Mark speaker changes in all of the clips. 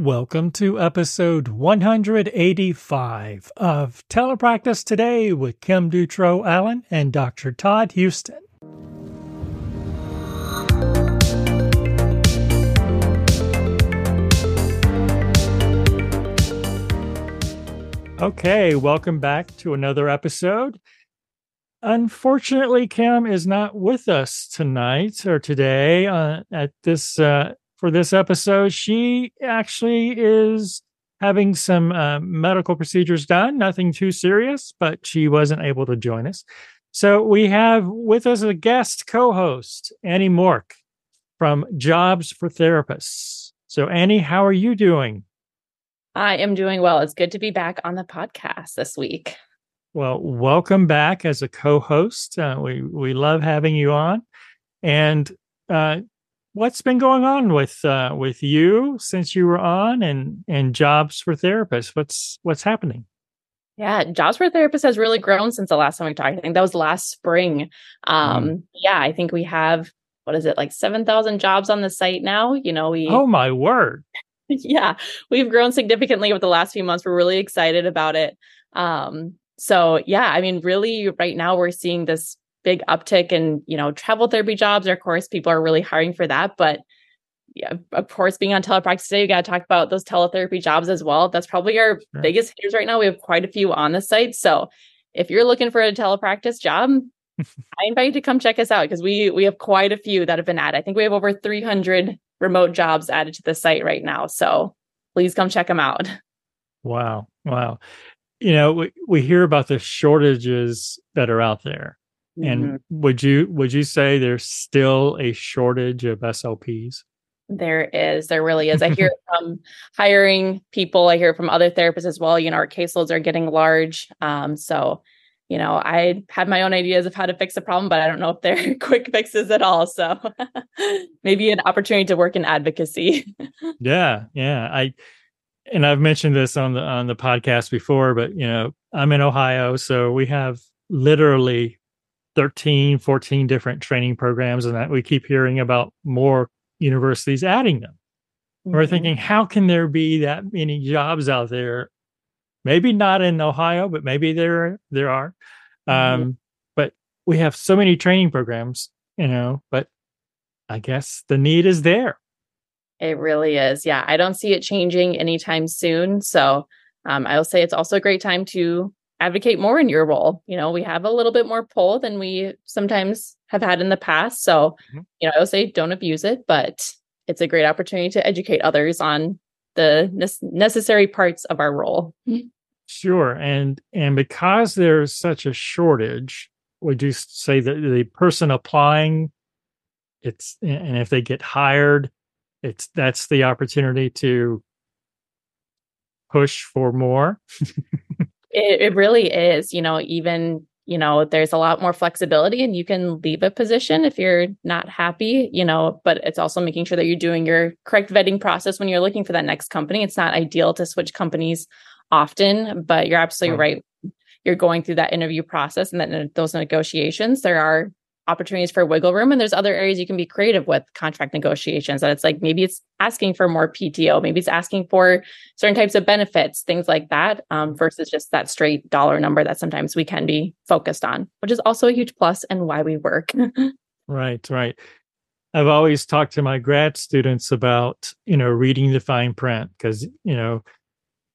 Speaker 1: Welcome to episode 185 of Telepractice Today with Kim Dutro Allen and Dr. Todd Houston. Okay, welcome back to another episode. Unfortunately, Kim is not with us tonight or today uh, at this uh, for this episode. She actually is having some uh, medical procedures done, nothing too serious, but she wasn't able to join us. So we have with us a guest co host, Annie Mork from Jobs for Therapists. So, Annie, how are you doing?
Speaker 2: I am doing well. It's good to be back on the podcast this week.
Speaker 1: Well, welcome back as a co-host. Uh, we we love having you on, and uh, what's been going on with uh, with you since you were on and and jobs for therapists? What's what's happening?
Speaker 2: Yeah jobs for therapists has really grown since the last time we talked. I think that was last spring. Um mm. yeah i think we have what is it like 7000 jobs on the site now? You know we
Speaker 1: oh my word.
Speaker 2: Yeah we've grown significantly over the last few months. We're really excited about it. Um so yeah i mean really right now we're seeing this big uptick in you know travel therapy jobs. Of course people are really hiring for that but yeah of course being on telepractice today we got to talk about those teletherapy jobs as well. That's probably our sure. biggest hitters right now. We have quite a few on the site. So if you're looking for a telepractice job i invite you to come check us out because we we have quite a few that have been added. I think we have over 300 remote jobs added to the site right now. So please come check them out.
Speaker 1: Wow. Wow. You know we, we hear about the shortages that are out there and mm-hmm. would you would you say there's still a shortage of SLPs?
Speaker 2: There is. There really is. I hear from hiring people. I hear from other therapists as well. You know, our caseloads are getting large. Um, so, you know, I have my own ideas of how to fix the problem, but I don't know if they're quick fixes at all. So, maybe an opportunity to work in advocacy.
Speaker 1: yeah, yeah. I and I've mentioned this on the on the podcast before, but you know, I'm in Ohio, so we have literally 13, 14 different training programs, and that we keep hearing about more universities adding them. Mm-hmm. We're thinking, how can there be that many jobs out there? Maybe not in Ohio, but maybe there there are. Mm-hmm. Um, but we have so many training programs, you know. But I guess the need is there.
Speaker 2: It really is. Yeah, I don't see it changing anytime soon. So um, I will say it's also a great time to advocate more in your role. You know, we have a little bit more pull than we sometimes have had in the past. So, mm-hmm. you know, I would say don't abuse it, but it's a great opportunity to educate others on the ne- necessary parts of our role.
Speaker 1: Sure. And and because there's such a shortage, would you say that the person applying it's and if they get hired, it's that's the opportunity to push for more?
Speaker 2: It, it really is. You know, even you know there's a lot more flexibility and you can leave a position if you're not happy you know but it's also making sure that you're doing your correct vetting process when you're looking for that next company it's not ideal to switch companies often but you're absolutely right, right. you're going through that interview process and then uh, those negotiations there are opportunities for wiggle room and there's other areas you can be creative with contract negotiations that it's like maybe it's asking for more pto maybe it's asking for certain types of benefits things like that um, versus just that straight dollar number that sometimes we can be focused on which is also a huge plus and why we work.
Speaker 1: Right right. I've always talked to my grad students about you know reading the fine print because you know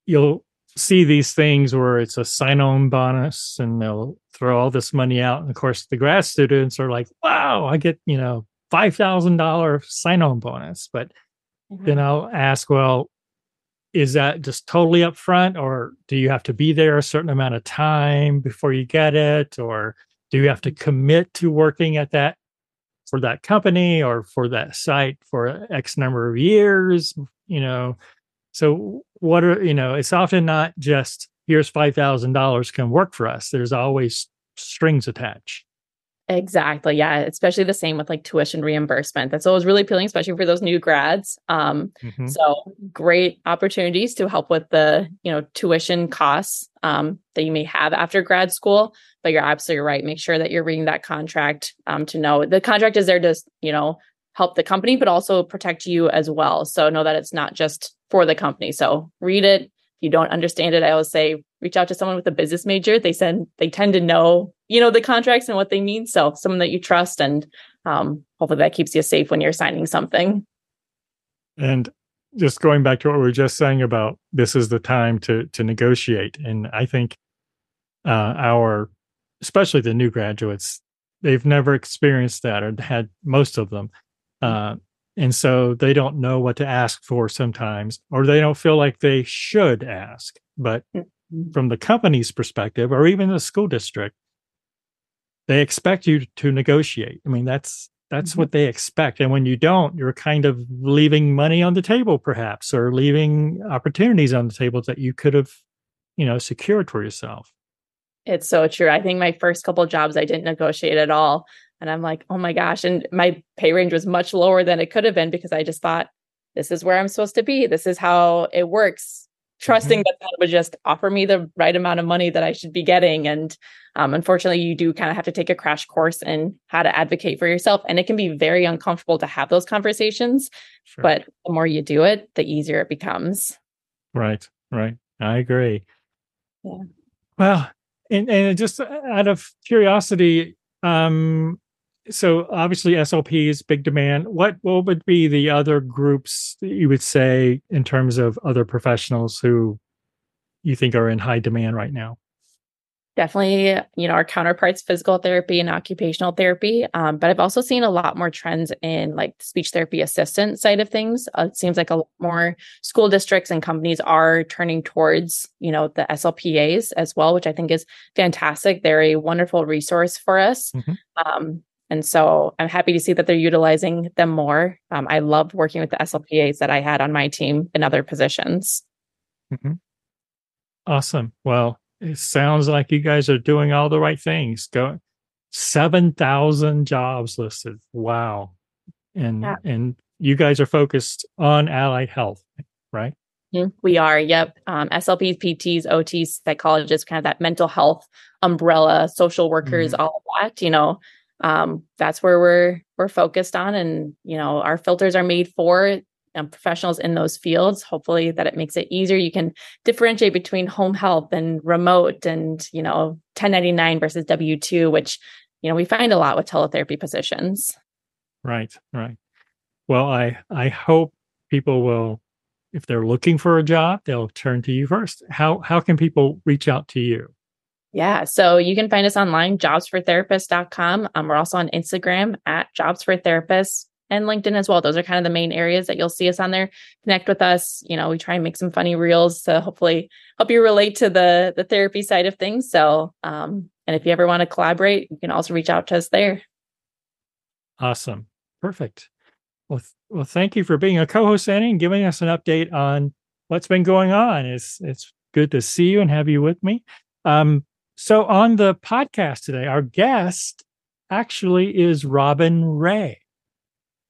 Speaker 1: you'll see these things where it's a sign on bonus and they'll throw all this money out. And of course, the grad students are like, wow, I get, you know, $5,000 sign on bonus. But mm-hmm. then I'll ask, well, is that just totally upfront or do you have to be there a certain amount of time before you get it? Or do you have to commit to working at that for that company or for that site for X number of years? You know, so what are you know? It's often not just here's five thousand dollars can work for us. There's always strings attached.
Speaker 2: Exactly. Yeah. Especially the same with like tuition reimbursement. That's always really appealing, especially for those new grads. Um, mm-hmm. So great opportunities to help with the, you know, tuition costs um, that you may have after grad school. But you're absolutely right. Make sure that you're reading that contract um, to know the contract is there to, you know, help the company, but also protect you as well. So know that it's not just for the company. So read it. You don't understand it, I always say reach out to someone with a business major. They send they tend to know, you know, the contracts and what they mean. So someone that you trust and um, hopefully that keeps you safe when you're signing something.
Speaker 1: And just going back to what we were just saying about this is the time to to negotiate. And I think uh, our especially the new graduates, they've never experienced that or had most of them. Uh, and so they don't know what to ask for sometimes, or they don't feel like they should ask. But mm-hmm. from the company's perspective, or even the school district, they expect you to negotiate. I mean, that's that's mm-hmm. what they expect. And when you don't, you're kind of leaving money on the table, perhaps, or leaving opportunities on the table that you could have, you know, secured for yourself.
Speaker 2: It's so true. I think my first couple jobs I didn't negotiate at all. And I'm like, oh my gosh. And my pay range was much lower than it could have been because I just thought, this is where I'm supposed to be. This is how it works. Trusting mm-hmm. that that would just offer me the right amount of money that I should be getting. And um, unfortunately, you do kind of have to take a crash course in how to advocate for yourself. And it can be very uncomfortable to have those conversations. Sure. But the more you do it, the easier it becomes.
Speaker 1: Right, right. I agree.
Speaker 2: Yeah.
Speaker 1: Well, and, and just out of curiosity, um, so obviously SLP is big demand. What what would be the other groups you would say in terms of other professionals who you think are in high demand right now?
Speaker 2: definitely you know our counterparts physical therapy and occupational therapy um, but i've also seen a lot more trends in like speech therapy assistant side of things uh, it seems like a lot more school districts and companies are turning towards you know the slpas as well which i think is fantastic they're a wonderful resource for us mm-hmm. um, and so i'm happy to see that they're utilizing them more um, i loved working with the slpas that i had on my team in other positions
Speaker 1: mm-hmm. awesome well it sounds like you guys are doing all the right things. Go 7,000 jobs listed. Wow. And yeah. and you guys are focused on allied health, right?
Speaker 2: Mm-hmm. We are, yep. Um, SLPs, PTs, OTs, psychologists, kind of that mental health umbrella, social workers, mm-hmm. all of that. You know, um, that's where we're we're focused on, and you know, our filters are made for um, professionals in those fields. Hopefully that it makes it easier. You can differentiate between home health and remote and you know 1099 versus w2 which you know we find a lot with teletherapy positions.
Speaker 1: Right right. Well i i hope people will if they're looking for a job they'll turn to you first. How how can people reach out to you
Speaker 2: yeah. So you can find us online, jobsfortherapists.com. Um, we're also on Instagram at jobsfortherapists and LinkedIn as well. Those are kind of the main areas that you'll see us on there. Connect with us. You know, we try and make some funny reels to hopefully help you relate to the the therapy side of things. So, um, and if you ever want to collaborate, you can also reach out to us there.
Speaker 1: Awesome. Perfect. Well, th- well, thank you for being a co-host, Annie, and giving us an update on what's been going on. It's it's good to see you and have you with me. Um, so on the podcast today, our guest actually is Robyn Raye.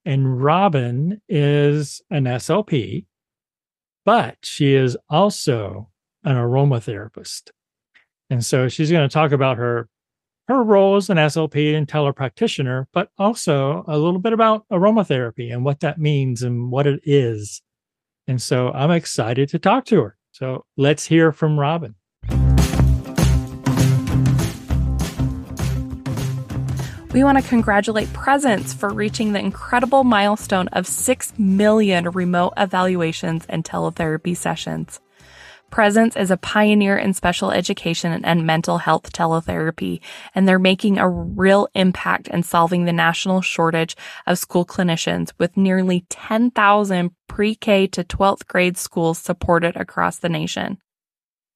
Speaker 1: And Robyn is an SLP, but she is also an aromatherapist. And so she's going to talk about her her role as an SLP and telepractitioner, but also a little bit about aromatherapy and what that means and what it is. And so I'm excited to talk to her. So let's hear from Robyn.
Speaker 3: We want to congratulate Presence for reaching the incredible milestone of 6 million remote evaluations and teletherapy sessions. Presence is a pioneer in special education and mental health teletherapy, and they're making a real impact in solving the national shortage of school clinicians with nearly 10,000 pre-K to 12th grade schools supported across the nation.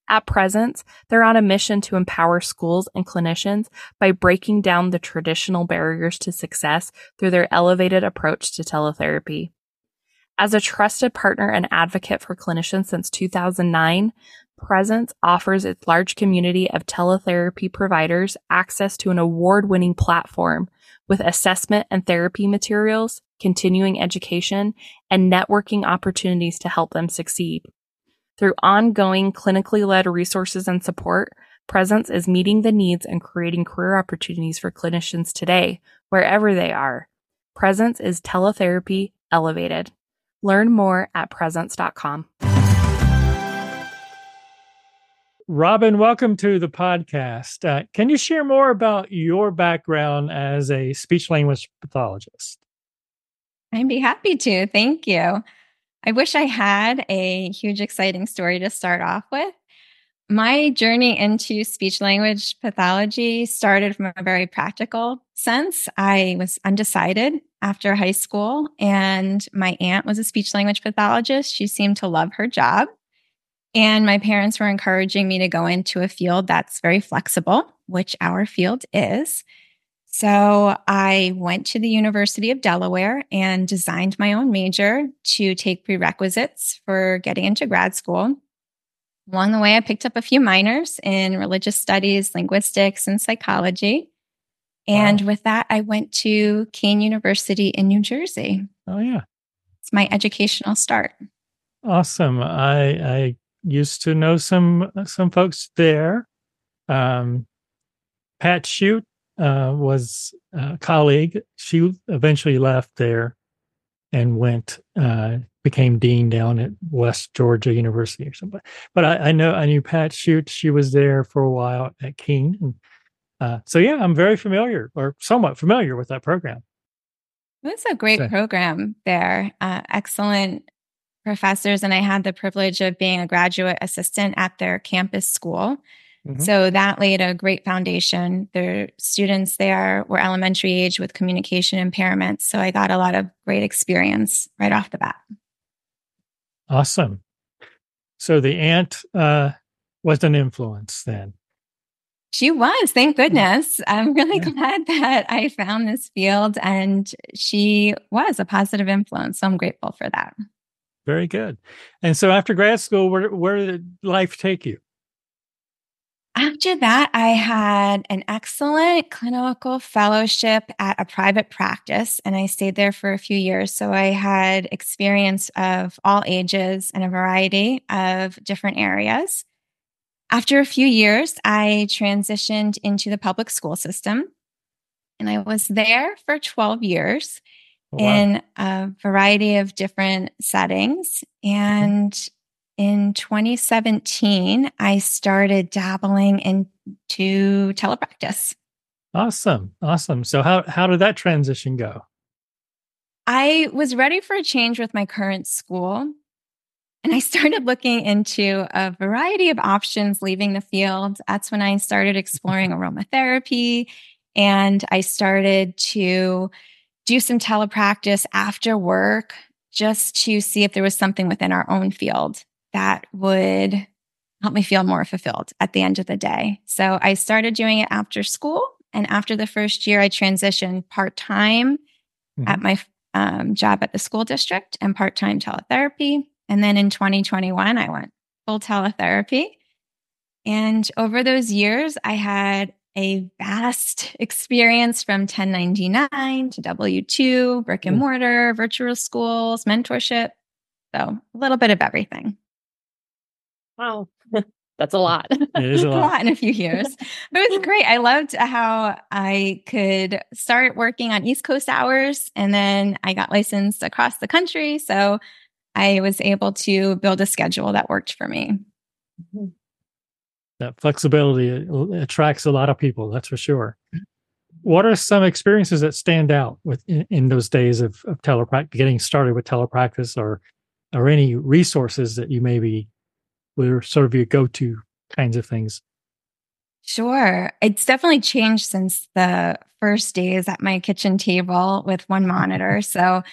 Speaker 3: At Presence, they're on a mission to empower schools and clinicians by breaking down the traditional barriers to success through their elevated approach to teletherapy. As a trusted partner and advocate for clinicians since 2009, Presence offers its large community of teletherapy providers access to an award winning platform with assessment and therapy materials, continuing education, and networking opportunities to help them succeed. Through ongoing clinically led resources and support, Presence is meeting the needs and creating career opportunities for clinicians today, wherever they are. Presence is teletherapy elevated. Learn more at presence.com.
Speaker 1: Robyn, welcome to the podcast. Uh, can you share more about your background as a speech language pathologist?
Speaker 4: I'd be happy to. Thank you. I wish I had a huge, exciting story to start off with. My journey into speech language pathology started from a very practical sense. I was undecided after high school, and my aunt was a speech language pathologist. She seemed to love her job. And my parents were encouraging me to go into a field that's very flexible, which our field is. So I went to the University of Delaware and designed my own major to take prerequisites for getting into grad school. Along the way, I picked up a few minors in religious studies, linguistics, and psychology. And wow. with that, I went to Kean University in New Jersey.
Speaker 1: Oh, yeah.
Speaker 4: It's my educational start.
Speaker 1: Awesome. I, I used to know some some folks there. Um, Pat Shute uh, was a colleague. She eventually left there and went uh, became dean down at West Georgia University or something. But I, I know I knew Pat Shute. She was there for a while at Kean, and uh, so yeah, I'm very familiar or somewhat familiar with that program.
Speaker 4: It's a great so. program there. Uh, excellent professors, and I had the privilege of being a graduate assistant at their campus school. Mm-hmm. So that laid a great foundation. The students there were elementary age with communication impairments. So I got a lot of great experience right off the bat.
Speaker 1: Awesome. So the aunt uh, was an influence then.
Speaker 4: She was, thank goodness. I'm really yeah. glad that I found this field and she was a positive influence. So I'm grateful for that.
Speaker 1: Very good. And so after grad school, where, where did life take you?
Speaker 4: After that, I had an excellent clinical fellowship at a private practice, and I stayed there for a few years. So I had experience of all ages and a variety of different areas. After a few years, I transitioned into the public school system, and I was there for 12 years oh, wow. in a variety of different settings. Mm-hmm. And in 2017, I started dabbling into telepractice.
Speaker 1: Awesome. Awesome. So how how did that transition go?
Speaker 4: I was ready for a change with my current school. And I started looking into a variety of options leaving the field. That's when I started exploring aromatherapy and I started to do some telepractice after work just to see if there was something within our own field that would help me feel more fulfilled at the end of the day. So I started doing it after school. And after the first year, I transitioned part time mm-hmm. at my um, job at the school district and part time teletherapy. And then in 2021, I went full teletherapy. And over those years, I had a vast experience from 1099 to W 2, brick and mm. mortar, virtual schools, mentorship. So a little bit of everything.
Speaker 2: Wow. That's a lot.
Speaker 1: It is a lot.
Speaker 4: a lot in a few years. But it was great. I loved how I could start working on East Coast hours and then I got licensed across the country. So I was able to build a schedule that worked for me.
Speaker 1: Mm-hmm. That flexibility attracts a lot of people, that's for sure. What are some experiences that stand out with in, in those days of, of telepractice, getting started with telepractice or or any resources that you maybe were sort of your go-to kinds of things?
Speaker 4: Sure. It's definitely changed since the first days at my kitchen table with one monitor. Mm-hmm. So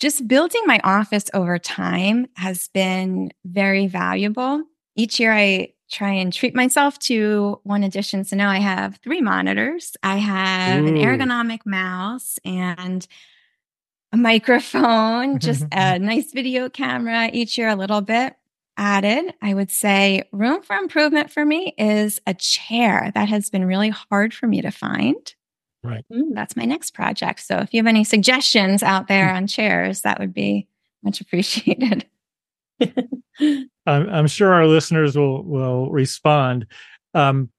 Speaker 4: just building my office over time has been very valuable. Each year I try and treat myself to one addition. So now I have three monitors. I have Ooh. an ergonomic mouse and a microphone, just a nice video camera each year, a little bit added, I would say room for improvement for me is a chair that has been really hard for me to find.
Speaker 1: Right.
Speaker 4: Mm, that's my next project. So if you have any suggestions out there on chairs, that would be much appreciated.
Speaker 1: I'm, I'm, sure our listeners will will respond. Um,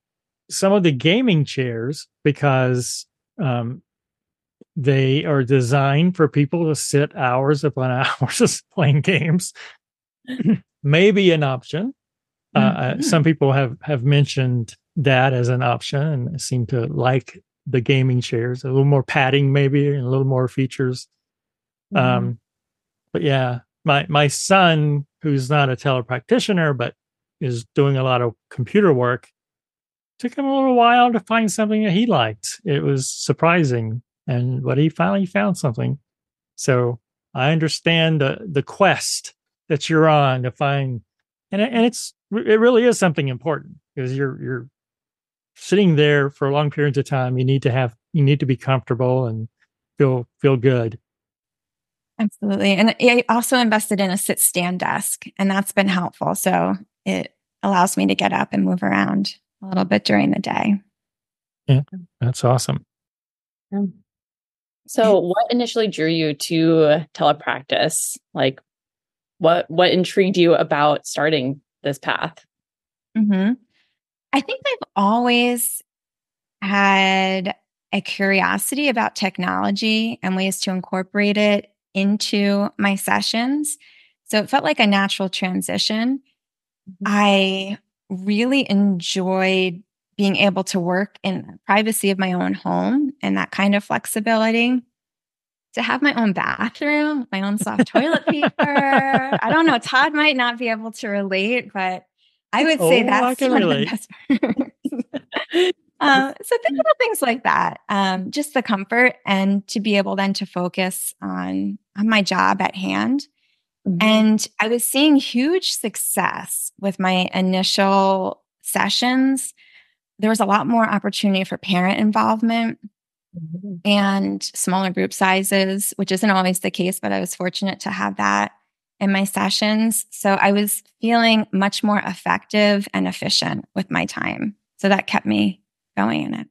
Speaker 1: some of the gaming chairs, because um, they are designed for people to sit hours upon hours playing games, may be an option. Uh, mm-hmm. some people have have mentioned that as an option and seem to like the gaming chairs a little more padding maybe and a little more features mm-hmm. um but yeah my my son who's not a telepractitioner but is doing a lot of computer work took him a little while to find something that he liked it was surprising and but he finally found something so i understand the the quest that you're on to find and and it's it really is something important because you're you're sitting there for long periods of time. You need to have you need to be comfortable and feel feel good.
Speaker 4: Absolutely. And i also invested in a sit stand desk and that's been helpful. So it allows me to get up and move around a little bit during the day.
Speaker 1: Yeah that's awesome. Yeah.
Speaker 2: so what initially drew you to telepractice? Like what what intrigued you about starting this path
Speaker 4: mm-hmm. I think I've always had a curiosity about technology and ways to incorporate it into my sessions. So it felt like a natural transition. Mm-hmm. I really enjoyed being able to work in the privacy of my own home and that kind of flexibility. To have my own bathroom, my own soft toilet paper. I don't know. Todd might not be able to relate, but I would say oh, that's one relate. of the best um, so think about things like that, um, just the comfort and to be able then to focus on on my job at hand. Mm-hmm. And I was seeing huge success with my initial sessions. There was a lot more opportunity for parent involvement mm-hmm. and smaller group sizes, which isn't always the case, but I was fortunate to have that in my sessions. So I was feeling much more effective and efficient with my time. So that kept me going in it.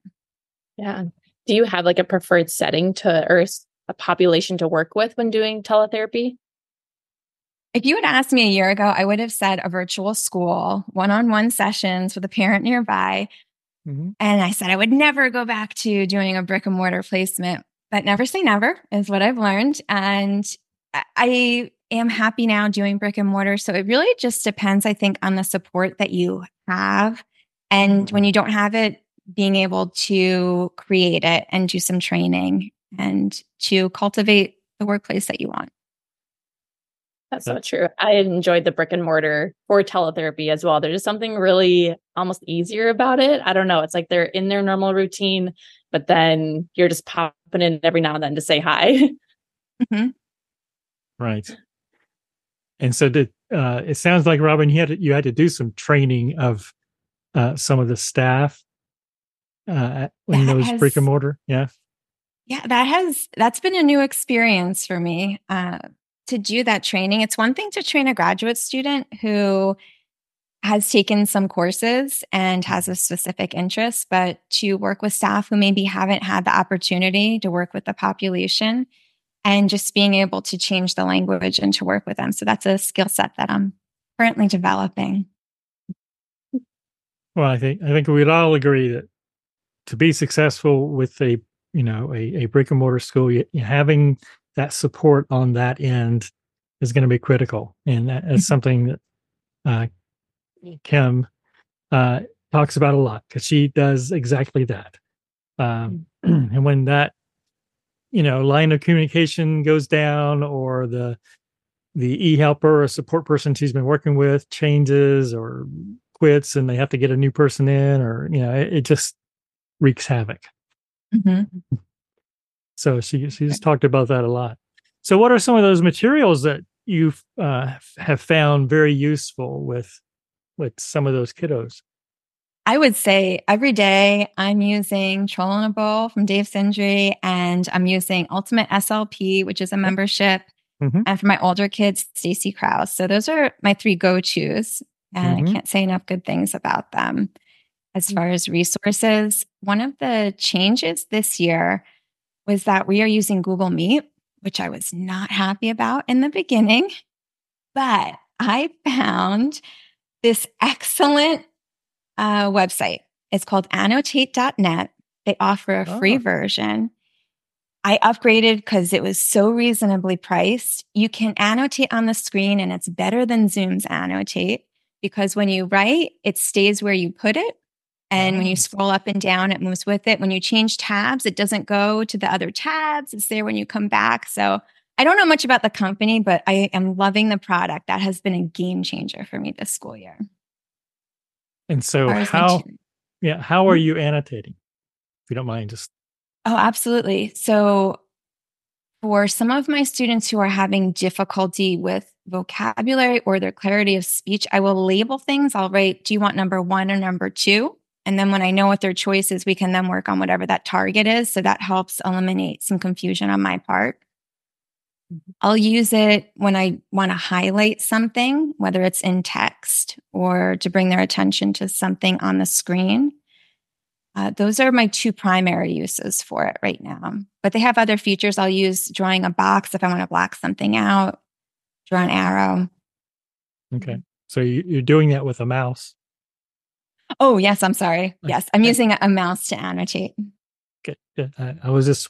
Speaker 2: Yeah. Do you have like a preferred setting to or a population to work with when doing teletherapy?
Speaker 4: If you had asked me a year ago, I would have said a virtual school, one on one sessions with a parent nearby. Mm-hmm. And I said I would never go back to doing a brick and mortar placement, but never say never is what I've learned. And I am happy now doing brick and mortar. So it really just depends, I think, on the support that you have. And when you don't have it, being able to create it and do some training and to cultivate the workplace that you want.
Speaker 2: That's so true. I enjoyed the brick and mortar for teletherapy as well. There's just something really almost easier about it. I don't know. It's like they're in their normal routine, but then you're just popping in every now and then to say hi. Mm-hmm.
Speaker 1: Right. And so did uh, it sounds like Robyn, you had to, you had to do some training of uh, some of the staff uh, in those has, brick and mortar. Yeah.
Speaker 4: Yeah, that has that's been a new experience for me uh, to do that training. It's one thing to train a graduate student who has taken some courses and has a specific interest, but to work with staff who maybe haven't had the opportunity to work with the population and just being able to change the language and to work with them. So that's a skill set that I'm currently developing.
Speaker 1: Well, I think I think we'd all agree that to be successful with a you know a, a brick and mortar school, you, having that support on that end is going to be critical, and that's mm-hmm. something that uh, Kim uh, talks about a lot because she does exactly that. Um, mm-hmm. and when that you know line of communication goes down or the the e-helper or support person she's been working with changes or quits and they have to get a new person in or you know it, it just wreaks havoc mm-hmm. So she she's talked about that a lot so what are some of those materials that you uh, have found very useful with with some of those kiddos
Speaker 4: I would say every day I'm using Troll in a Bowl from Dave Sindrey and I'm using Ultimate SLP, which is a membership. Mm-hmm. And for my older kids, Stacy Crouse. So those are my three go-tos. And mm-hmm. I can't say enough good things about them. As mm. far as resources, one of the changes this year was that we are using Google Meet, which I was not happy about in the beginning. But I found this excellent uh, website. It's called annotate.net. They offer a free oh. version. I upgraded because it was so reasonably priced. You can annotate on the screen and it's better than Zoom's annotate. because when you write, it stays where you put it. And when you scroll up and down, it moves with it. When you change tabs, it doesn't go to the other tabs. It's there when you come back. So I don't know much about the company, but I am loving the product. That has been a game changer for me this school year.
Speaker 1: And so how yeah, how are mm-hmm. you annotating? If you don't mind just
Speaker 4: Oh, absolutely. So for some of my students who are having difficulty with vocabulary or their clarity of speech, I will label things. I'll write, do you want number one or number two? And then when I know what their choice is, we can then work on whatever that target is. So that helps eliminate some confusion on my part. Mm-hmm. I'll use it when I want to highlight something, whether it's in text or to bring their attention to something on the screen. Uh, those are my two primary uses for it right now. But they have other features. I'll use drawing a box if I want to block something out, draw an arrow.
Speaker 1: Okay. So you're doing that with a mouse.
Speaker 4: Oh, yes. I'm sorry. Yes. I'm using a mouse to annotate.
Speaker 1: Okay. Yeah, I was just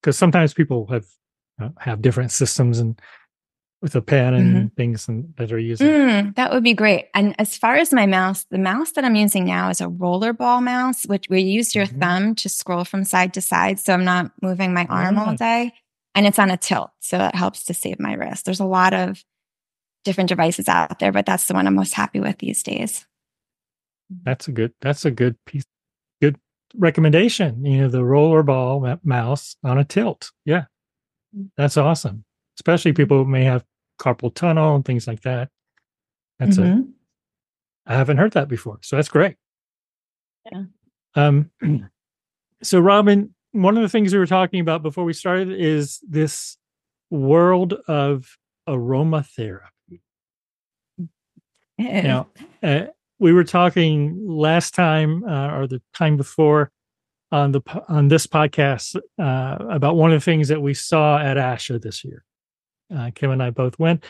Speaker 1: because sometimes people have uh, have different systems and with a pen and mm-hmm. things and, that are using.
Speaker 4: Mm, that would be great. And as far as my mouse, the mouse that I'm using now is a rollerball mouse, which we use your mm-hmm. thumb to scroll from side to side. So I'm not moving my arm all day. And it's on a tilt. So it helps to save my wrist. There's a lot of different devices out there, but that's the one I'm most happy with these days.
Speaker 1: That's a good, that's a good piece, good recommendation. You know, the rollerball mouse on a tilt. Yeah. That's awesome especially people who may have carpal tunnel and things like that. That's mm-hmm. a I haven't heard that before. So that's great.
Speaker 2: Yeah.
Speaker 1: Um so Robyn, one of the things we were talking about before we started is this world of aromatherapy. You know, uh, we were talking last time uh, or the time before on the on this podcast uh, about one of the things that we saw at ASHA this year, uh, Kim and I both went.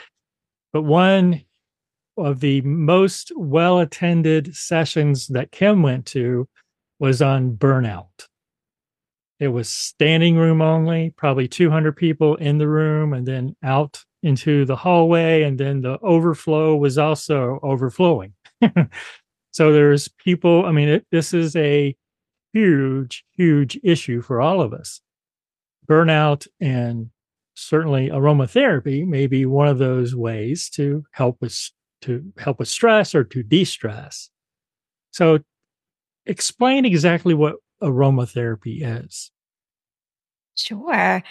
Speaker 1: But one of the most well attended sessions that Kim went to was on burnout. It was standing room only, probably 200 people in the room, and then out into the hallway. And then the overflow was also overflowing. so there's people, I mean, it, this is a huge, huge issue for all of us. Burnout and certainly aromatherapy may be one of those ways to help us to help with stress or to de-stress. So explain exactly what aromatherapy is.
Speaker 4: Sure.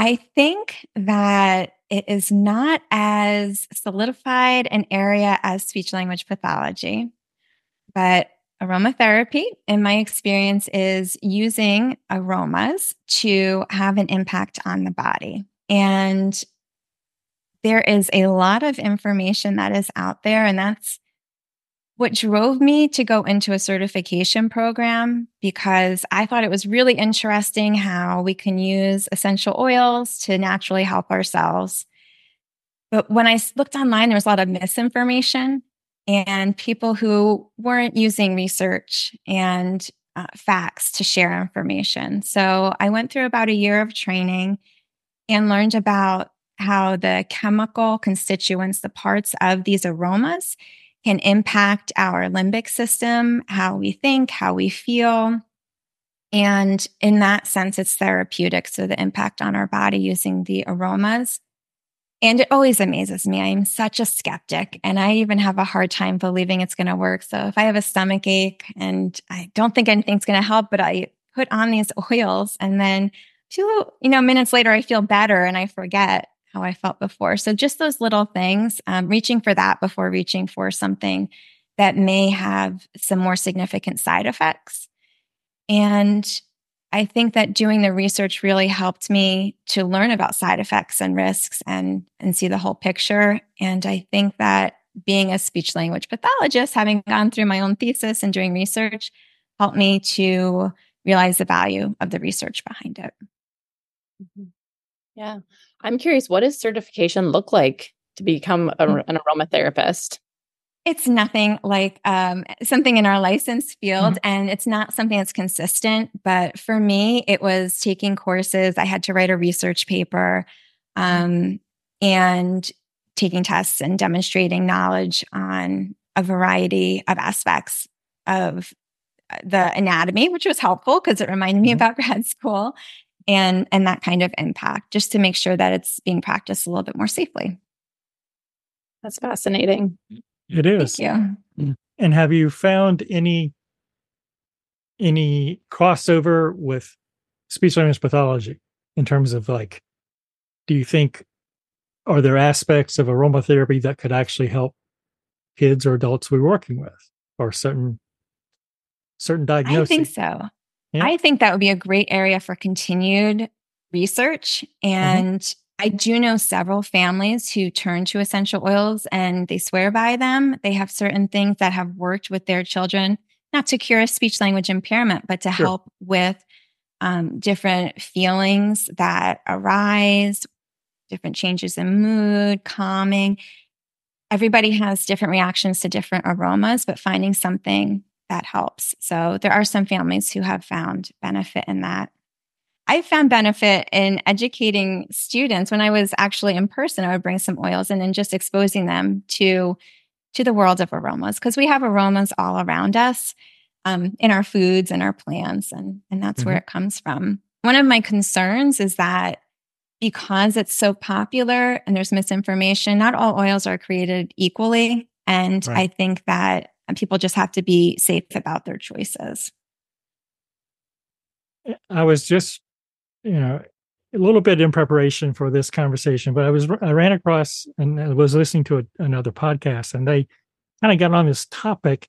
Speaker 4: I think that it is not as solidified an area as speech language pathology, but aromatherapy, in my experience, is using aromas to have an impact on the body. And there is a lot of information that is out there. And that's what drove me to go into a certification program because I thought it was really interesting how we can use essential oils to naturally help ourselves. But when I looked online, there was a lot of misinformation and people who weren't using research and uh, facts to share information. So I went through about a year of training and learned about how the chemical constituents, the parts of these aromas, can impact our limbic system, how we think, how we feel. And in that sense, it's therapeutic. So the impact on our body using the aromas. And it always amazes me. I'm such a skeptic and I even have a hard time believing it's going to work. So if I have a stomach ache and I don't think anything's going to help, but I put on these oils and then two, you know, minutes later, I feel better and I forget how I felt before. So just those little things, um, reaching for that before reaching for something that may have some more significant side effects. And I think that doing the research really helped me to learn about side effects and risks and, and see the whole picture. And I think that being a speech language pathologist, having gone through my own thesis and doing research, helped me to realize the value of the research behind it.
Speaker 2: Mm-hmm. Yeah. I'm curious, what does certification look like to become a, mm. an aromatherapist?
Speaker 4: It's nothing like um, something in our license field, mm-hmm. and it's not something that's consistent. But for me, it was taking courses. I had to write a research paper um, and taking tests and demonstrating knowledge on a variety of aspects of uh, the anatomy, which was helpful because it reminded me
Speaker 1: Mhm.
Speaker 4: about grad school and and that kind of impact just to make sure that it's being practiced a little bit more safely.
Speaker 2: That's fascinating.
Speaker 1: It is.
Speaker 4: Thank you. Mm.
Speaker 1: And have you found any any crossover with speech language pathology in terms of like do you think are there aspects of aromatherapy that could actually help kids or adults we're working with or certain certain diagnoses?
Speaker 4: I think so.
Speaker 1: Yeah.
Speaker 4: I think that would be a great area for continued research. And I do know several families who turn to essential oils and they swear by them. They have certain things that have worked with their children, not to cure a speech language impairment, but to
Speaker 1: Sure.
Speaker 4: help with um, different feelings that arise, different changes in mood, calming. Everybody has different reactions to different aromas, but finding something that helps. So there are some families who have found benefit in that. I found benefit in educating students when I was actually in person. I would bring some oils in and just exposing them to to the world of aromas because we have aromas all around us um, in our foods and our plants, and and that's where it comes from. One of my concerns is that because it's so popular and there's misinformation, not all oils are created equally, and
Speaker 1: Right.
Speaker 4: I think that people just have to be safe about their choices.
Speaker 1: I was just, you know, a little bit in preparation for this conversation, but I was I ran across and I was listening to a, another podcast, and they kind of got on this topic,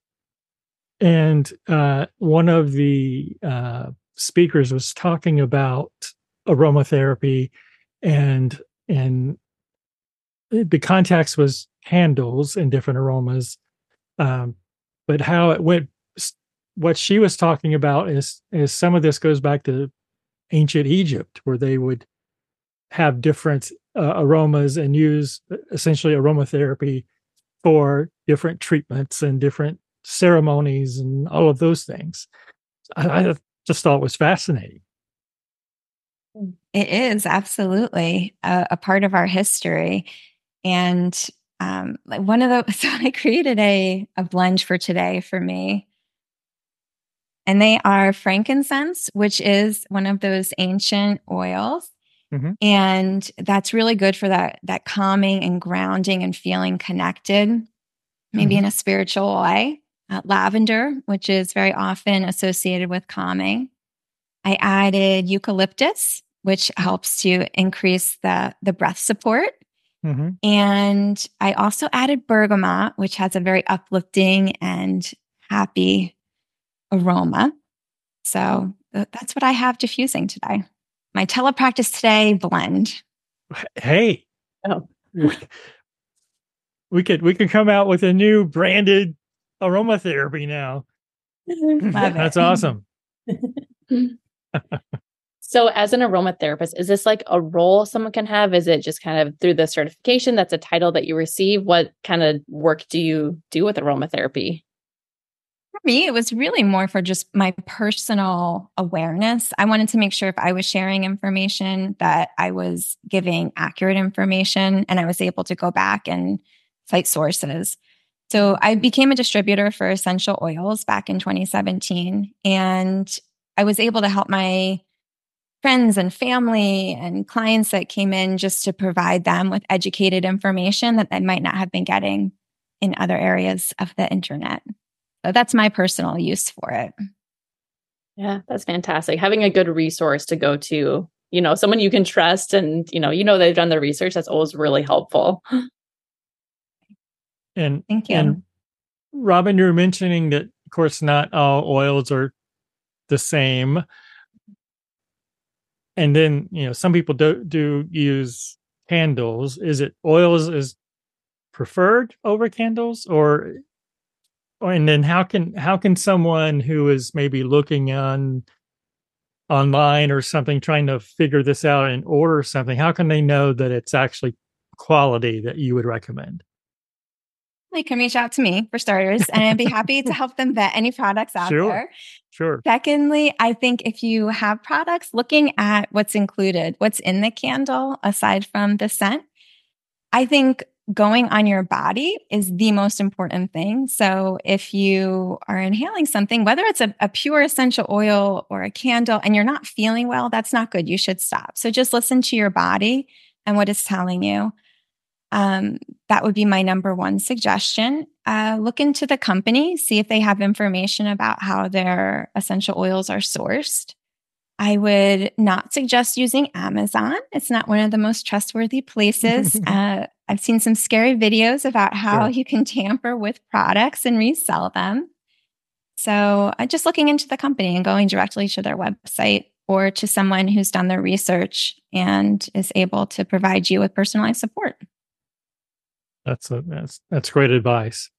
Speaker 1: and uh, one of the uh, speakers was talking about aromatherapy, and and the context was candles and different aromas, um, but how it went what she was talking about is is some of this goes back to ancient Egypt, where they would have different uh, aromas and use essentially aromatherapy for different treatments and different ceremonies and all of those things. I, I just thought it was fascinating.
Speaker 4: It is absolutely a, a part of our history. And um, like one of the, so I created a, a blend for today for me. And they are frankincense, which is one of those ancient oils.
Speaker 1: Mhm.
Speaker 4: And that's really good for that, that calming and grounding and feeling connected, maybe
Speaker 1: Mhm.
Speaker 4: in a spiritual way. Uh, lavender, which is very often associated with calming. I added eucalyptus, which helps to increase the, the breath support.
Speaker 1: Mhm.
Speaker 4: And I also added bergamot, which has a very uplifting and happy aroma. So th- that's what I have diffusing today. My telepractice today blend.
Speaker 1: Hey,
Speaker 2: Oh.
Speaker 1: we, we could we could come out with a new branded aromatherapy now. That's awesome.
Speaker 2: So, as an aromatherapist, is this like a role someone can have? Is it just kind of through the certification? That's a title that you receive. What kind of work do you do with aromatherapy?
Speaker 4: For me, it was really more for just my personal awareness. I wanted to make sure if I was sharing information that I was giving accurate information and I was able to go back and cite sources. So I became a distributor for essential oils back in 2017 and I was able to help my friends and family and clients that came in just to provide them with educated information that they might not have been getting in other areas of the internet. So that's my personal use for it.
Speaker 2: Yeah, that's fantastic. Having a good resource to go to, you know, someone you can trust and, you know, you know they've done the research, that's always really helpful.
Speaker 1: And
Speaker 4: Thank you.
Speaker 1: and Robyn, you were mentioning that, of course, not all oils are the same. And then, you know, some people do do use candles. Is it oils is preferred over candles, or, and then how can how can someone who is maybe looking on online or something trying to figure this out and order something, how can they know that it's actually quality that you would recommend?
Speaker 4: They can reach out to me for starters, and I'd be happy to help them vet any products out
Speaker 1: Sure.
Speaker 4: there.
Speaker 1: Sure.
Speaker 4: Secondly, I think if you have products, looking at what's included, what's in the candle aside from the scent, I think going on your body is the most important thing. So if you are inhaling something, whether it's a, a, pure essential oil or a candle, and you're not feeling well, that's not good. You should stop. So just listen to your body and what it's telling you. Um, that would be my number one suggestion. Uh, look into the company, see if they have information about how their essential oils are sourced. I would not suggest using Amazon. It's not one of the most trustworthy places. uh, I've seen some scary videos about how you can tamper with products and resell them. So, uh, just looking into the company and going directly to their website or to someone who's done their research and is able to provide you with personalized support.
Speaker 1: That's a that's that's great advice.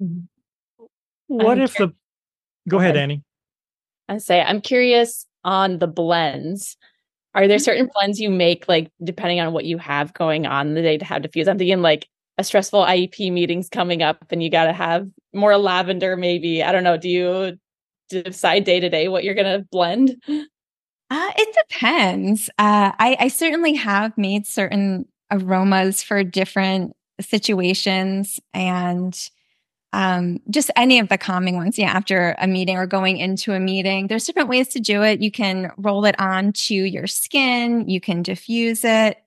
Speaker 2: Mhm.
Speaker 1: What
Speaker 2: I'm
Speaker 1: if
Speaker 2: cur-
Speaker 1: the Go ahead,
Speaker 2: ahead.
Speaker 1: Annie.
Speaker 2: I say I'm curious on the blends. Are there certain blends you make, like depending on what you have going on the day to have diffuse? I'm thinking like a stressful IEP meeting's coming up, and you got to have more lavender. Maybe I don't know. Do you decide day to day what you're gonna blend?
Speaker 4: Uh, it depends. Uh, I, I certainly have made certain aromas for different situations and um, just any of the calming ones. Yeah, after a meeting or going into a meeting, there's different ways to do it. You can roll it onto your skin, you can diffuse it.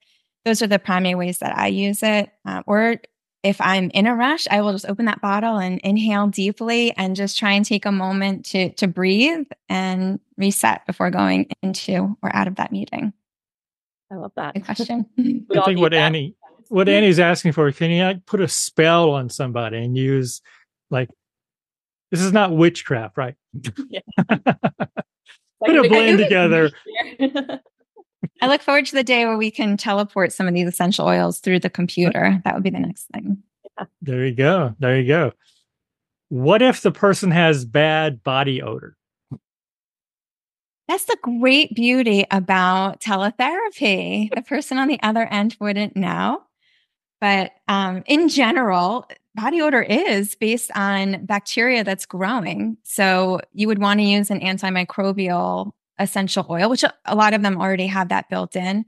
Speaker 4: Those are the primary ways that I use it. Uh, or if I'm in a rush, I will just open that bottle and inhale deeply and just try and take a moment to to breathe and reset before going into or out of that meeting.
Speaker 2: I love that.
Speaker 4: Good question.
Speaker 1: I think what
Speaker 2: that.
Speaker 1: Annie what Annie's asking for, can you like put a spell on somebody and use like this is not witchcraft, right?
Speaker 2: Like,
Speaker 1: Put a blend together.
Speaker 4: I look forward to the day where we can teleport some of these essential oils through the computer. That would be the next thing.
Speaker 1: There you go. There you go. What if the person has bad body odor?
Speaker 4: That's the great beauty about teletherapy. The person on the other end wouldn't know. But um, in general, body odor is based on bacteria that's growing. So you would want to use an antimicrobial essential oil, which a- lot of them already have that built in.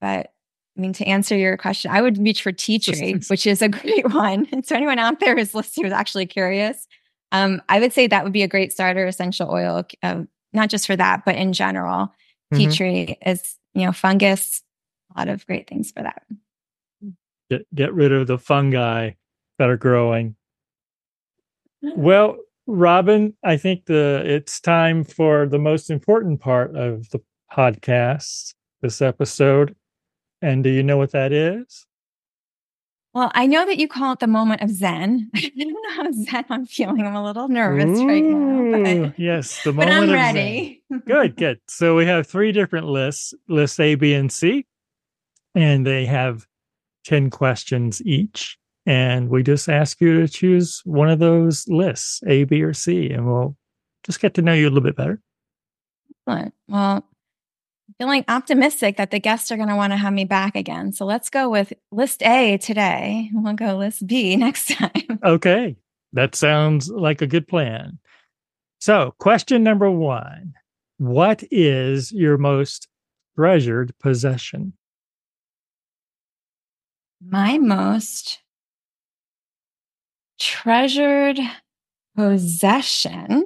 Speaker 4: But I mean, to answer your question, I would reach for tea tree, which is a great one. And so anyone out there who's listening who's actually curious, um, I would say that would be a great starter essential oil, uh, not just for that, but in general. Tea
Speaker 1: Mhm.
Speaker 4: tree is, you know, fungus, a lot of great things for that.
Speaker 1: Get get rid of the fungi that are growing. Hmm. Well, Robyn, I think the it's time for the most important part of the podcast this episode. And do you know what that is?
Speaker 4: Well, I know that you call it the moment of Zen. I don't know how Zen I'm feeling. I'm a little nervous right now, but,
Speaker 1: yes, the
Speaker 4: but
Speaker 1: moment
Speaker 4: I'm
Speaker 1: of Zen.
Speaker 4: ready.
Speaker 1: good, good. So we have three different lists, list A, B, and C, and they have 10 questions each. And we just ask you to choose one of those lists, A, B, or C, and we'll just get to know you a little bit better.
Speaker 4: Excellent. Well, feeling optimistic that the guests are going to want to have me back again. So let's go with list A today. We'll go list B next time.
Speaker 1: Okay, that sounds like a good plan. So, question number one What is your most treasured possession?
Speaker 4: My most treasured possession.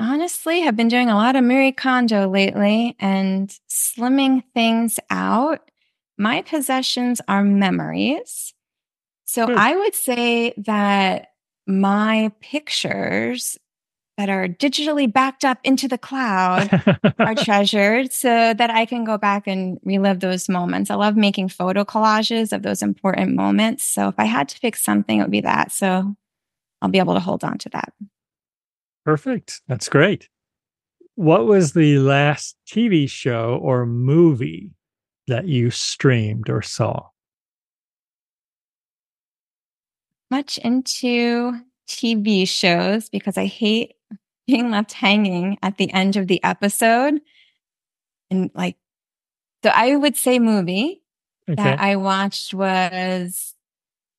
Speaker 4: Honestly, have been doing a lot of Marie Kondo lately and slimming things out. My possessions are memories. So
Speaker 1: Good.
Speaker 4: I would say that my pictures that are digitally backed up into the cloud are treasured so that I can go back and relive those moments. I love making photo collages of those important moments. So if I had to pick something, it would be that. So I'll be able to hold on to that.
Speaker 1: Perfect. That's great. What was the last TV show or movie that you streamed or saw?
Speaker 4: Much into TV shows because I hate being left hanging at the end of the episode. And like, so I would say movie
Speaker 1: Okay.
Speaker 4: that I watched was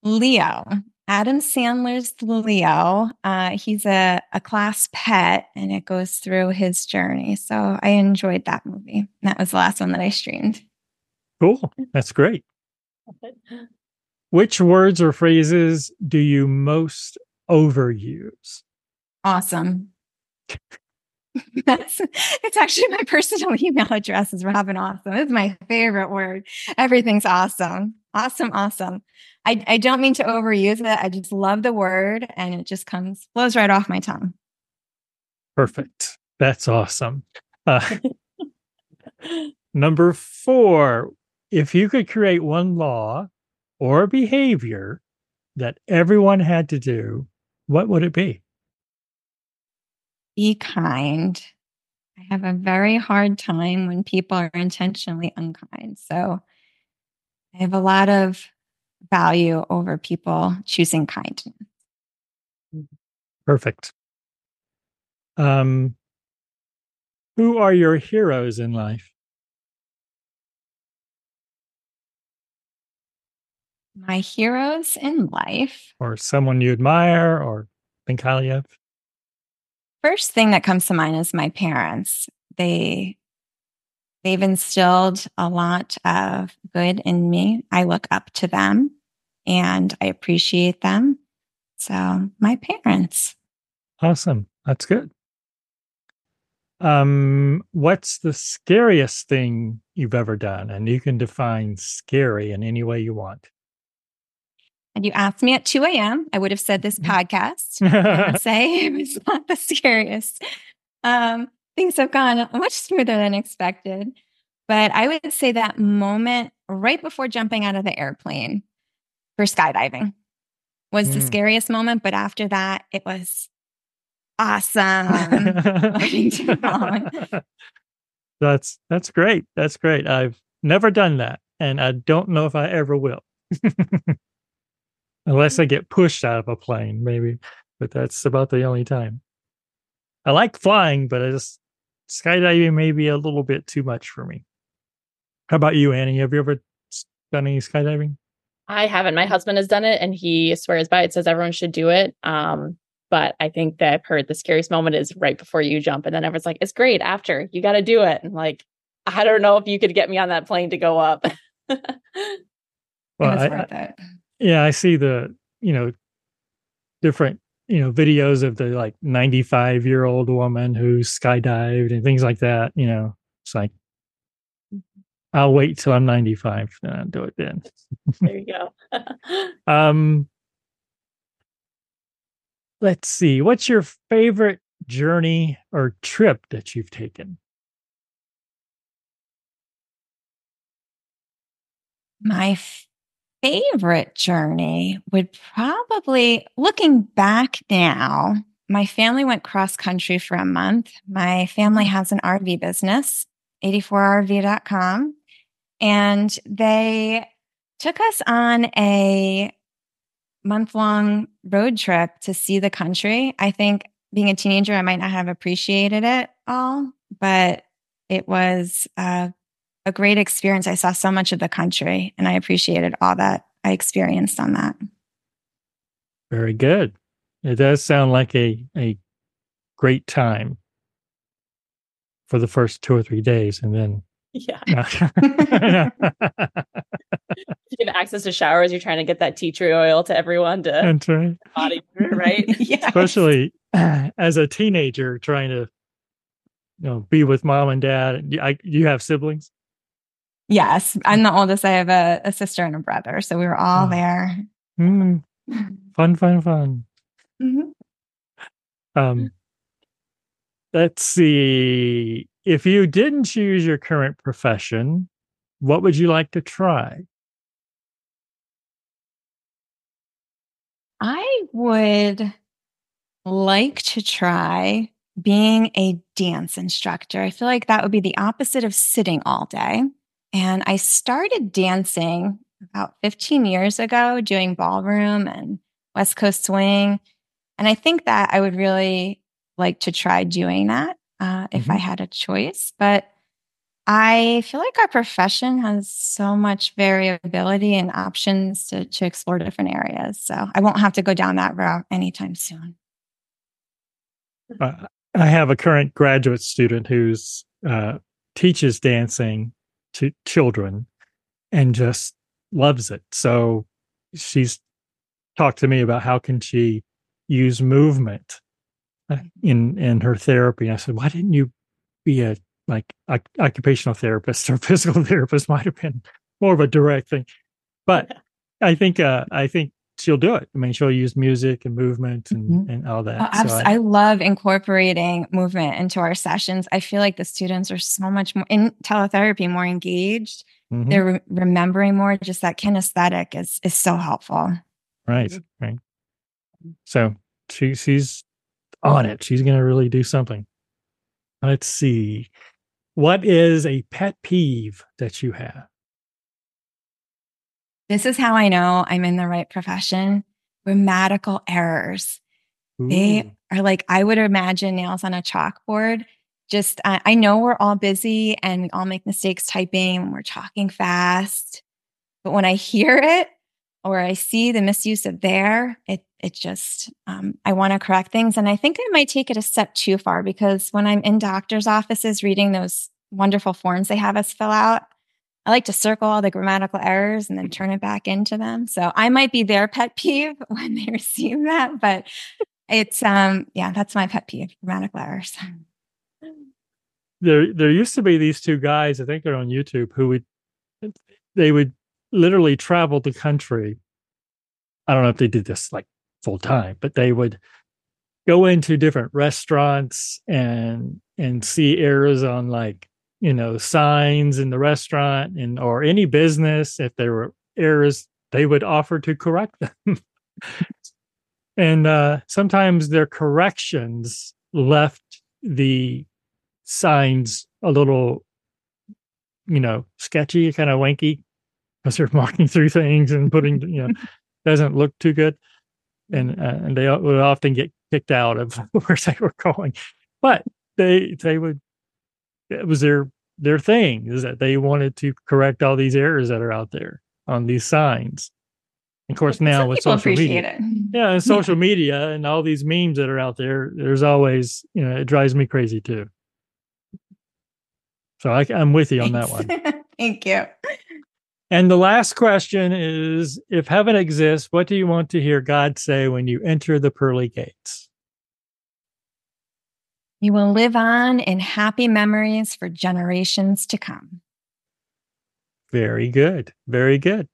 Speaker 4: Leo. Adam Sandler's Leo. Uh, he's a, a class pet and it goes through his journey. So I enjoyed that movie. That was the last one that I streamed.
Speaker 1: cool. That's great. Which words or phrases do you most overuse?
Speaker 4: Awesome. That's it's actually my personal email address is Robyn Awesome. It's my favorite word. Everything's awesome. Awesome, awesome. I, I don't mean to overuse it. I just love the word and it just comes flows right off my tongue.
Speaker 1: Perfect. That's awesome. Uh, number four, if you could create one law or behavior that everyone had to do, what would it be?
Speaker 4: Be kind. I have a very hard time when people are intentionally unkind. So I have a lot of value over people choosing kindness.
Speaker 1: Perfect. Um, who are your heroes in life?
Speaker 4: My heroes in life,
Speaker 1: or someone you admire or think highly of?
Speaker 4: First thing that comes to mind is my parents. They they've instilled a lot of good in me. I look up to them and I appreciate them. So, my parents.
Speaker 1: Awesome. That's good. Um, what's the scariest thing you've ever done? And you can define scary in any way you want.
Speaker 4: And you asked me at 2 a.m., I would have said this mm-hmm. podcast. I would say it was not the scariest. Um, things have gone much smoother than expected. But I would say that moment right before jumping out of the airplane for skydiving was mm. the scariest moment. But after that, it was awesome.
Speaker 1: that's that's great. That's great. I've never done that, and I don't know if I ever will. Unless I get pushed out of a plane, maybe. But that's about the only time. I like flying, but I just skydiving may be a little bit too much for me. How about you, Annie? Have you ever done any skydiving?
Speaker 2: I haven't. My husband has done it and he swears by it, says everyone should do it. Um, but I think that I've heard the scariest moment is right before you jump, and then everyone's like, "It's great after you got to do it." And like, I don't know if you could get me on that plane to go up.
Speaker 1: well, I, I, yeah, I see the you know different you know videos of the like 95 year old woman who skydived and things like that. You know, it's like I'll wait till I'm 95 and I'll do it then.
Speaker 2: there you go.
Speaker 1: um, let's see. What's your favorite journey or trip that you've taken?
Speaker 4: My favorite journey would probably, looking back now, my family went cross country for a month. My family has an RV business, 84rv.com. And they took us on a month long road trip to see the country. I think being a teenager, I might not have appreciated it all, but it was uh, a great experience. I saw so much of the country and I appreciated all that I experienced on that.
Speaker 1: Very good. It does sound like a, a great time for the first two or three days. And then
Speaker 2: yeah. you have access to showers. You're trying to get that tea tree oil to everyone to
Speaker 1: That's right.
Speaker 2: body, right?
Speaker 1: yes. Especially as a teenager trying to, you know, be with mom and dad. I, you have siblings?
Speaker 4: Yes, I'm the oldest. I have a, a sister and a brother, so we were all oh. there.
Speaker 1: Mm. Fun, fun, fun. Mm-hmm. Um, let's see if you didn't choose your current profession, what would you like to try?
Speaker 4: I would like to try being a dance instructor. I feel like that would be the opposite of sitting all day. And I started dancing about 15 years ago, doing ballroom and West Coast swing. And I think that I would really like to try doing that uh, if mm-hmm. I had a choice. But I feel like our profession has so much variability and options to, to explore different areas. So I won't have to go down that route anytime soon.
Speaker 1: Uh, I have a current graduate student who's uh, teaches dancing to children and just loves it. So she's talked to me about how can she use movement uh, in in her therapy. And I said, why didn't you be a like a, occupational therapist or physical therapist? Might have been more of a direct thing, but I think uh, I think she'll do it. I mean, she'll use music and movement and, mm-hmm. and all that.
Speaker 4: Oh, so I, I, love incorporating movement into our sessions. I feel like the students are so much more in teletherapy, more engaged. Mm-hmm. They're re- remembering more. Just that kinesthetic is is so helpful.
Speaker 1: Right, right. So she she's on it. She's going to really do something. Let's see. What is a pet peeve that you have?
Speaker 4: This is how I know I'm in the right profession. Grammatical errors. Ooh. They are like, I would imagine nails on a chalkboard. Just, uh, I know we're all busy and we all make mistakes typing when we're talking fast. But when I hear it or I see the misuse of there, it, it just, um, I want to correct things. And I think I might take it a step too far because when I'm in doctor's offices reading those wonderful forms they have us fill out, I like to circle all the grammatical errors and then turn it back into them. So I might be their pet peeve when they receive that, but it's um yeah, that's my pet peeve, grammatical errors.
Speaker 1: There there used to be these two guys, I think they're on YouTube, who would they would literally travel the country. I don't know if they did this like full time, but they would go into different restaurants and and see errors on like you know signs in the restaurant and or any business if there were errors they would offer to correct them. And uh, sometimes their corrections left the signs a little you know sketchy kind of wanky because they're marking through things and putting you know doesn't look too good. And uh, and they would often get kicked out of where they were going. But they they would it was their their thing is that they wanted to correct all these errors that are out there on these signs. Of course, now with social media, it. yeah, and social yeah. media and all these memes that are out there, there's always, you know, it drives me crazy too. So I, am with you on that one.
Speaker 4: Thank you.
Speaker 1: And the last question is If heaven exists, what do you want to hear God say when you enter the pearly gates?
Speaker 4: You will live on in happy memories for generations to come.
Speaker 1: Very good. Very good.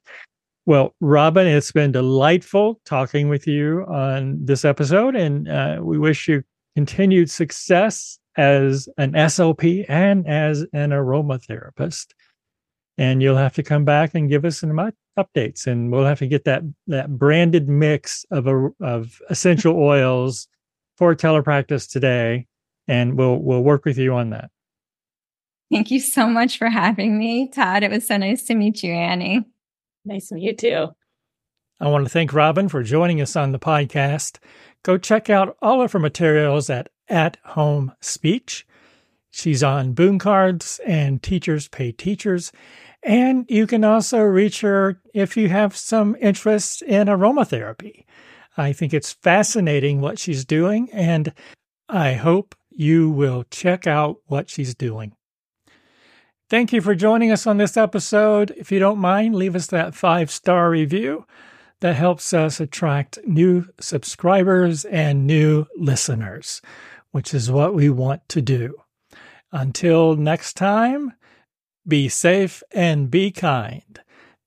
Speaker 1: Well, Robyn, it's been delightful talking with you on this episode, and uh, we wish you continued success as an SLP and as an aromatherapist. And you'll have to come back and give us some updates, and we'll have to get that that branded mix of a, of essential oils for telepractice today and we'll we'll work with you on that.
Speaker 4: Thank you so much for having me, Todd. It was so nice to meet you, Annie.
Speaker 2: Nice to meet you too.
Speaker 1: I want to thank Robyn for joining us on the podcast. Go check out all of her materials at At Home Speech. She's on Boom Cards and Teachers Pay Teachers. And you can also reach her if you have some interest in aromatherapy. I think it's fascinating what she's doing, and I hope you will check out what she's doing. Thank you for joining us on this episode. If you don't mind, leave us that five star review. That helps us attract new subscribers and new listeners, which is what we want to do. Until next time, be safe and be kind.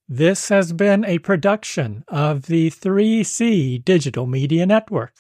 Speaker 1: This has been a production of the 3C Digital Media Network.